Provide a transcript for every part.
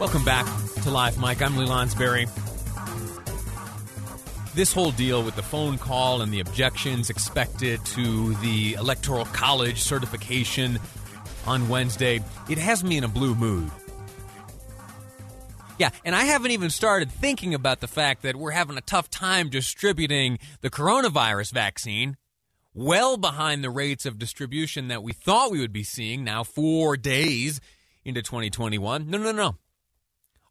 Welcome back to Live Mic. I'm Lee Lonsberry. This whole deal with the phone call and the objections expected to the Electoral College certification on Wednesday, it has me in a blue mood. Yeah, and I haven't even started thinking about the fact that we're having a tough time distributing the coronavirus vaccine well behind the rates of distribution that we thought we would be seeing now 4 days into 2021. No, no, no.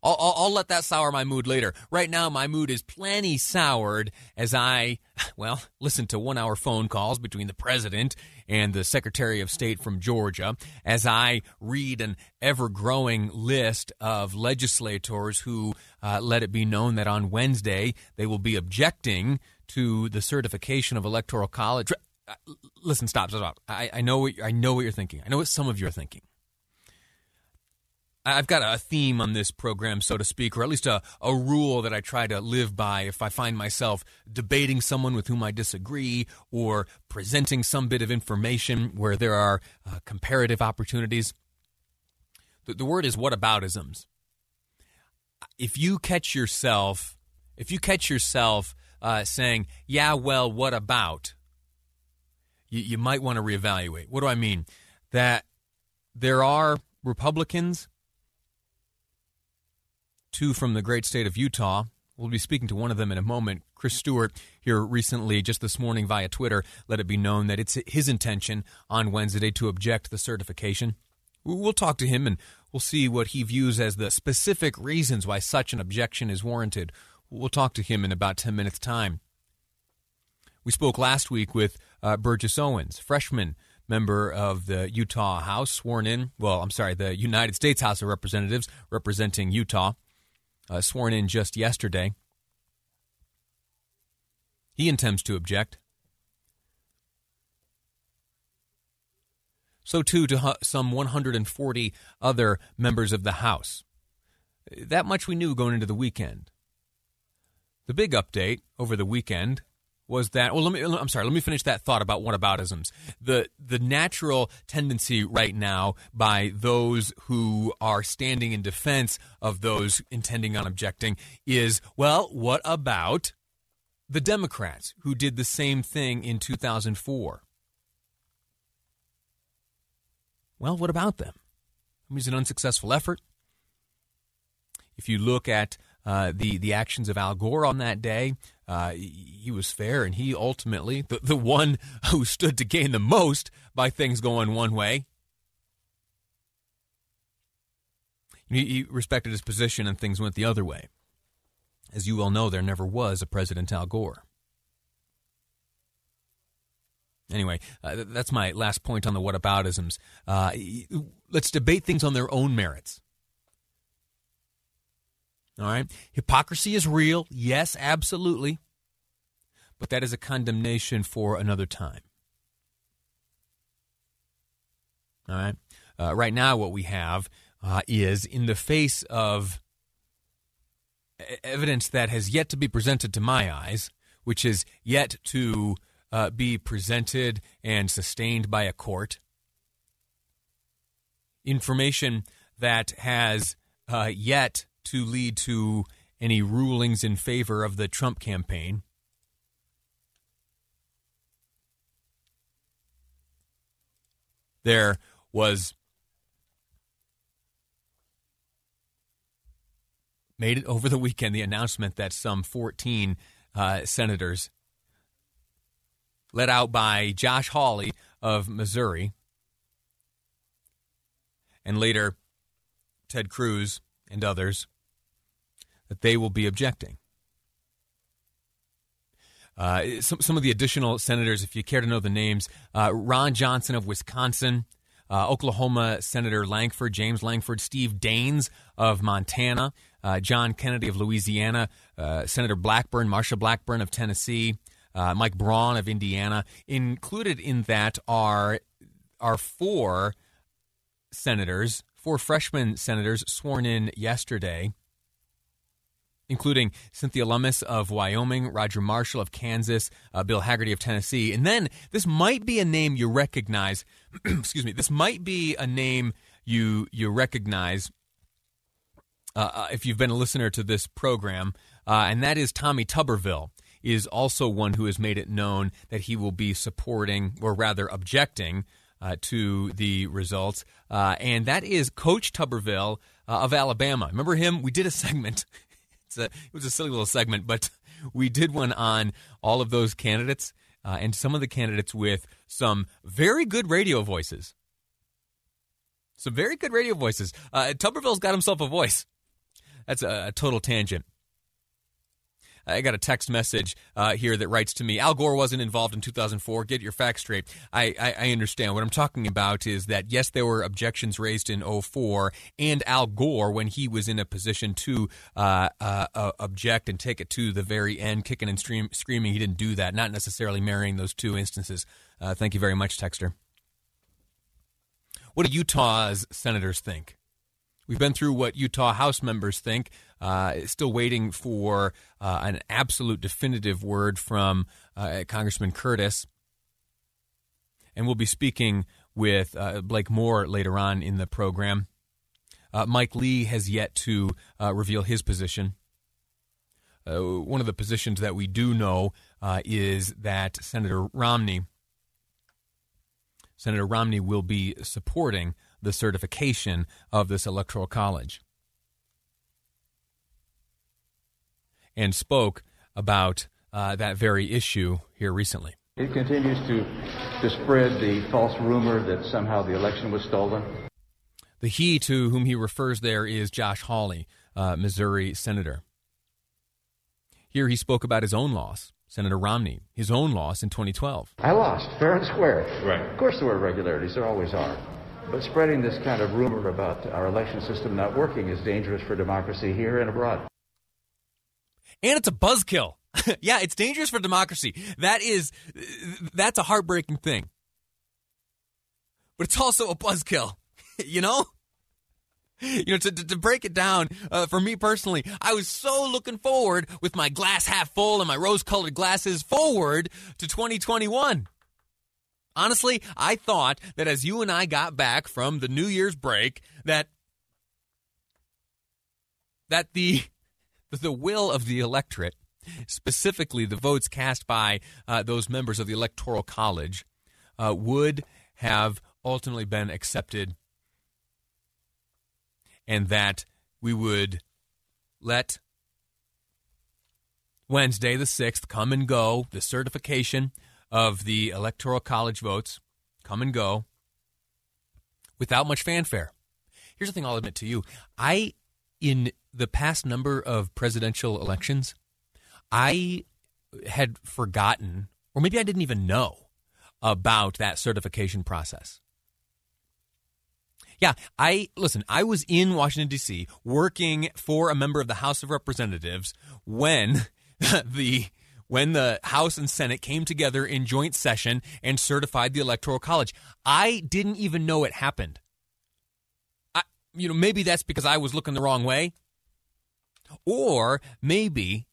I'll, I'll, I'll, let that sour my mood later. Right now, my mood is plenty soured as I, well, listen to one hour phone calls between the president and the Secretary of State from Georgia, as I read an ever growing list of legislators who uh, let it be known that on Wednesday they will be objecting to the certification of Electoral College. Uh, listen, stop, stop. I, I know what I know what you're thinking. I know what some of you are thinking. I've got a theme on this program, so to speak, or at least a, a rule that I try to live by if I find myself debating someone with whom I disagree or presenting some bit of information where there are uh, comparative opportunities. The, the word is whataboutisms. If you catch yourself, if you catch yourself uh, saying, yeah, well, what about? You, you might want to reevaluate. What do I mean? That there are Republicans two from the great state of Utah. We'll be speaking to one of them in a moment. Chris Stewart here recently, just this morning via Twitter, let it be known that it's his intention on Wednesday to object the certification. We'll talk to him and we'll see what he views as the specific reasons why such an objection is warranted. We'll talk to him in about 10 minutes' time. We spoke last week with uh, Burgess Owens, freshman member of the Utah House, sworn in. Well, I'm sorry, the United States House of Representatives representing Utah uh, sworn in just yesterday. He intends to object. So, too, to some 140 other members of the House. That much we knew going into the weekend. The big update over the weekend was that well let me I'm sorry let me finish that thought about whataboutisms. The the natural tendency right now by those who are standing in defense of those intending on objecting is well what about the Democrats who did the same thing in 2004 well what about them? I it was an unsuccessful effort. If you look at uh, the the actions of Al Gore on that day. Uh, he was fair, and he ultimately the the one who stood to gain the most by things going one way. He, he respected his position, and things went the other way. As you well know, there never was a President Al Gore. Anyway, uh, that's my last point on the whataboutisms. Uh, let's debate things on their own merits. All right. Hypocrisy is real. Yes, absolutely. But that is a condemnation for another time. All right. Uh, right now, what we have uh, is in the face of evidence that has yet to be presented to my eyes, which is yet to uh, be presented and sustained by a court, information that has uh, yet to lead to any rulings in favor of the Trump campaign. There was made it over the weekend the announcement that some 14 uh, senators, led out by Josh Hawley of Missouri, and later Ted Cruz and others, that they will be objecting. Uh, some, some of the additional senators, if you care to know the names, uh, Ron Johnson of Wisconsin, uh, Oklahoma Senator Lankford, James Lankford, Steve Daines of Montana, uh, John Kennedy of Louisiana, uh, Senator Blackburn, Marsha Blackburn of Tennessee, uh, Mike Braun of Indiana. Included in that are are four senators, four freshman senators sworn in yesterday including Cynthia Lummis of Wyoming, Roger Marshall of Kansas, uh, Bill Hagerty of Tennessee. And then this might be a name you recognize. excuse me. This might be a name you you recognize uh, uh, if you've been a listener to this program, uh, and that is Tommy Tuberville. Is also one who has made it known that he will be supporting, or rather objecting, uh, to the results. Uh, and that is Coach Tuberville uh, of Alabama. Remember him? We did a segment a, it was a silly little segment, but we did one on all of those candidates uh, and some of the candidates with some very good radio voices. Some very good radio voices. Uh, Tuberville's got himself a voice. That's a, a total tangent. I got a text message uh, here that writes to me Al Gore wasn't involved in 2004. Get your facts straight. I, I, I, understand. What I'm talking about is that, yes, there were objections raised in 04, and Al Gore, when he was in a position to uh, uh, uh, object and take it to the very end, kicking and stream, screaming, he didn't do that. Not necessarily marrying those two instances. Uh, thank you very much, Texter. What do Utah's senators think? We've been through what Utah House members think. Uh, still waiting for uh, an absolute definitive word from uh, Congressman Curtis. And we'll be speaking with uh, Blake Moore later on in the program. Uh, Mike Lee has yet to uh, reveal his position. one of the positions that we do know is that Senator Romney, Senator Romney will be supporting the certification of this electoral college. And spoke about uh, that very issue here recently. It continues to, to spread the false rumor that somehow the election was stolen. The he to whom he refers there is Josh Hawley, uh, Missouri senator. Here he spoke about his own loss, Senator Romney, his own loss in 2012. I lost, fair and square. Right. Of course there were irregularities, there always are. But spreading this kind of rumor about our election system not working is dangerous for democracy here and abroad. And it's a buzzkill. yeah, it's dangerous for democracy. That is, that's a heartbreaking thing. But it's also a buzzkill. you know? You know, to, to, to break it down, uh, for me personally, I was so looking forward with my glass half full and my rose colored glasses forward to 2021. Honestly, I thought that as you and I got back from the New Year's break, that that the the will of the electorate, specifically the votes cast by uh, those members of the electoral college, uh, would have ultimately been accepted, and that we would let Wednesday the sixth come and go, the certification of the Electoral College votes come and go without much fanfare. Here's the thing I'll admit to you. I, in the past number of presidential elections, I had forgotten, or maybe I didn't even know about that certification process. Yeah, I listen, I was in Washington D.C. working for a member of the House of Representatives when the when the House and Senate came together in joint session and certified the Electoral College. I didn't even know it happened. I, you know, maybe that's because I was looking the wrong way. Or maybe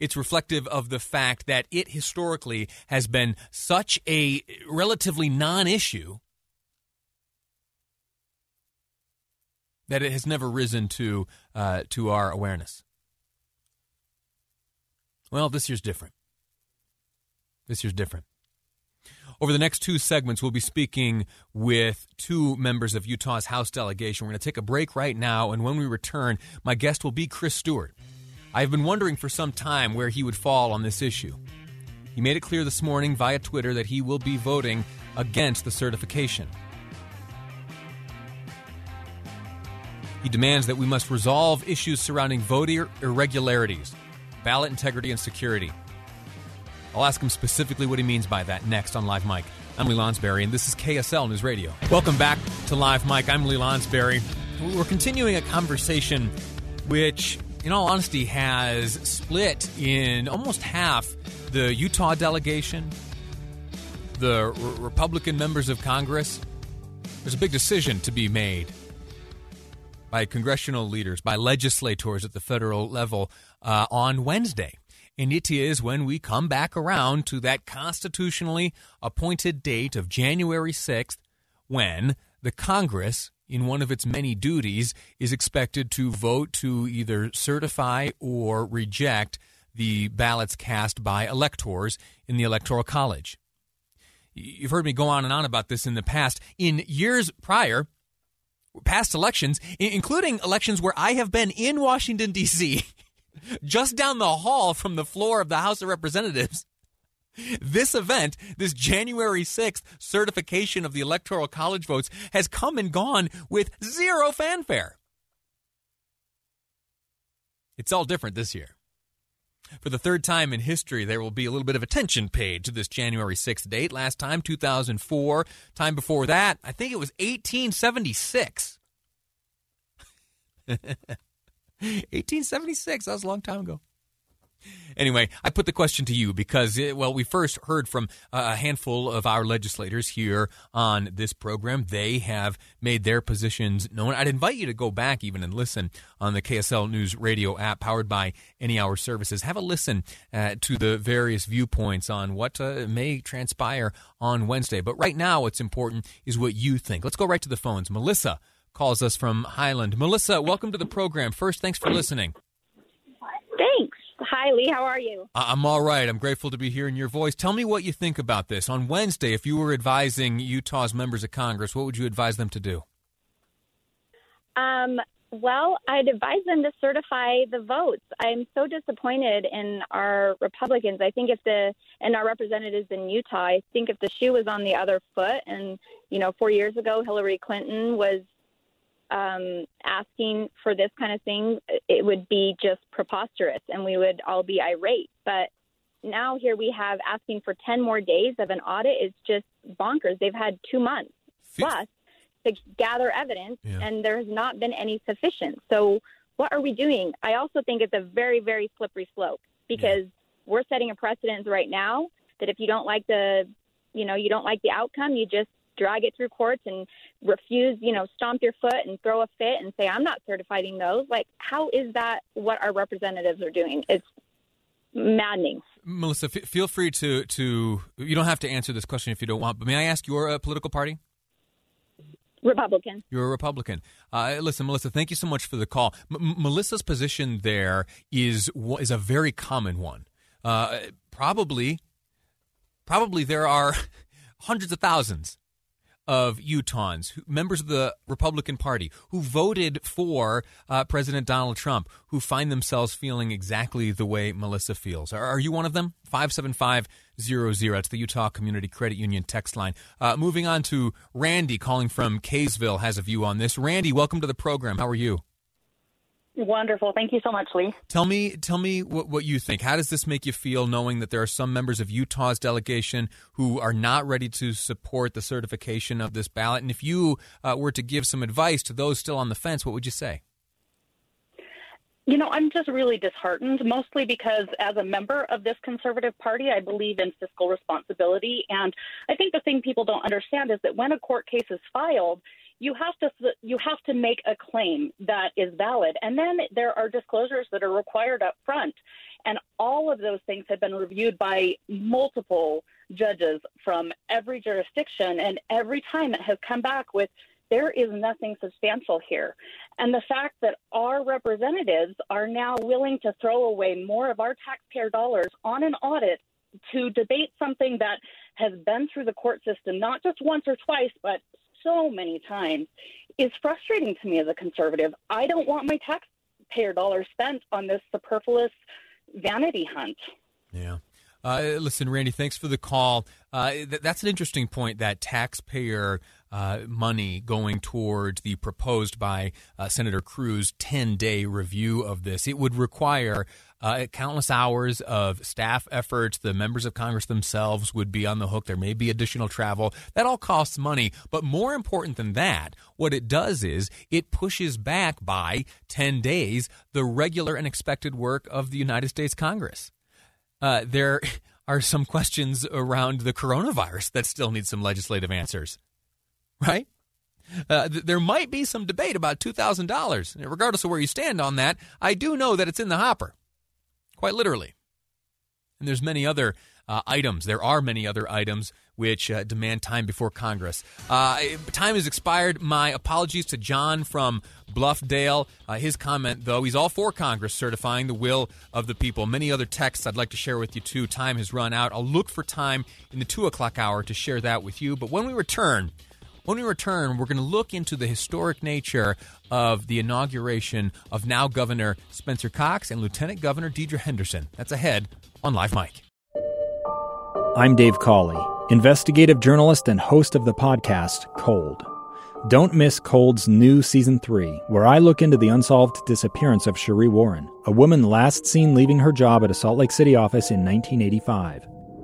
it's reflective of the fact that it historically has been such a relatively non issue that it has never risen to, uh, to our awareness. Well, this year's different. This year's different. Over the next two segments, we'll be speaking with two members of Utah's House delegation. We're going to take a break right now, and when we return, my guest will be Chris Stewart. I've been wondering for some time where he would fall on this issue. He made it clear this morning via Twitter that he will be voting against the certification. He demands that we must resolve issues surrounding voter irregularities ballot integrity and security. I'll ask him specifically what he means by that next on Live Mic. I'm Lee Lonsberry, and this is KSL News Radio. Welcome back to Live Mic. I'm Lee Lonsberry. We're continuing a conversation which, in all honesty, has split in almost half the Utah delegation, the Republican members of Congress. There's a big decision to be made by congressional leaders, by legislators at the federal level uh, on Wednesday. And it is when we come back around to that constitutionally appointed date of January 6th when the Congress, in one of its many duties, is expected to vote to either certify or reject the ballots cast by electors in the Electoral College. You've heard me go on and on about this in the past. In years prior, past elections, including elections where I have been in Washington, D.C., just down the hall from the floor of the House of Representatives, this event, this January 6th certification of the Electoral College votes, has come and gone with zero fanfare. It's all different this year. For the third time in history, there will be a little bit of attention paid to this January 6th date. Last time, 2004. Time before that, I think it was 1876. 1876, that was a long time ago. Anyway, I put the question to you because, it, well, we first heard from a handful of our legislators here on this program. They have made their positions known. I'd invite you to go back even and listen on the KSL News Radio app powered by Any Hour Services. Have a listen uh, to the various viewpoints on what uh, may transpire on Wednesday. But right now, what's important is what you think. Let's go right to the phones. Melissa calls us from Highland. Melissa, welcome to the program. First, thanks for listening. Thanks. Hi, Lee. How are you? I'm all right. I'm grateful to be hearing your voice. Tell me what you think about this. On Wednesday, if you were advising Utah's members of Congress, what would you advise them to do? Um, well, I'd advise them to certify the votes. I'm so disappointed in our Republicans. I think if the and our representatives in Utah, I think if the shoe was on the other foot, and you know, four years ago Hillary Clinton was um, asking for this kind of thing, it would be just preposterous and we would all be irate. But now here we have asking for 10 more days of an audit is just bonkers. They've had two months plus to gather evidence, yeah. and there has not been any sufficient. So, what are we doing? I also think it's a very, very slippery slope because yeah. we're setting a precedent right now that if you don't like the, you know, you don't like the outcome, you just drag it through courts and refuse, you know, stomp your foot and throw a fit and say, I'm not certifying those. Like, how is that what our representatives are doing? It's maddening. Melissa, f- feel free to, to, you don't have to answer this question if you don't want, but may I ask your uh, political party? Republican. You're a Republican. Uh, listen, Melissa, thank you so much for the call. M- Melissa's position there is is a very common one. Uh, probably, probably there are hundreds of thousands of Utahns, members of the Republican Party, who voted for uh, President Donald Trump, who find themselves feeling exactly the way Melissa feels. Are, are you one of them? 57500. It's the Utah Community Credit Union text line. Uh, moving on to Randy calling from Kaysville has a view on this. Randy, welcome to the program. How are you? Wonderful. Thank you so much, Lee. Tell me, tell me what, what you think. How does this make you feel knowing that there are some members of Utah's delegation who are not ready to support the certification of this ballot? And if you uh, were to give some advice to those still on the fence, what would you say? You know, I'm just really disheartened, mostly because as a member of this conservative party, I believe in fiscal responsibility. And I think the thing people don't understand is that when a court case is filed, you have to you have to make a claim that is valid. And then there are disclosures that are required up front. And all of those things have been reviewed by multiple judges from every jurisdiction. And every time it has come back with there is nothing substantial here. And the fact that our representatives are now willing to throw away more of our taxpayer dollars on an audit to debate something that has been through the court system, not just once or twice, but so many times is frustrating to me as a conservative. I don't want my taxpayer dollars spent on this superfluous vanity hunt. Yeah. Uh, listen, Randy, thanks for the call. Uh, th- that's an interesting point. That taxpayer uh, money going towards the proposed by uh, Senator Cruz 10 day review of this. It would require uh, countless hours of staff efforts. The members of Congress themselves would be on the hook. There may be additional travel. That all costs money. But more important than that, what it does is it pushes back by 10 days the regular and expected work of the United States Congress. Uh, there are some questions around the coronavirus that still need some legislative answers right? Uh, th- there might be some debate about $2,000. Regardless of where you stand on that, I do know that it's in the hopper, quite literally. And there's many other uh, items. There are many other items which uh, demand time before Congress. Uh, time has expired. My apologies to John from Bluffdale. Uh, his comment, though, he's all for Congress certifying the will of the people. Many other texts I'd like to share with you, too. Time has run out. I'll look for time in the 2 o'clock hour to share that with you. But when we return, when we return, we're going to look into the historic nature of the inauguration of now Governor Spencer Cox and Lieutenant Governor Deidre Henderson. That's ahead on Live Mic. I'm Dave Cawley, investigative journalist and host of the podcast Cold. Don't miss Cold's new season three, where I look into the unsolved disappearance of Sheree Warren, a woman last seen leaving her job at a Salt Lake City office in 1985.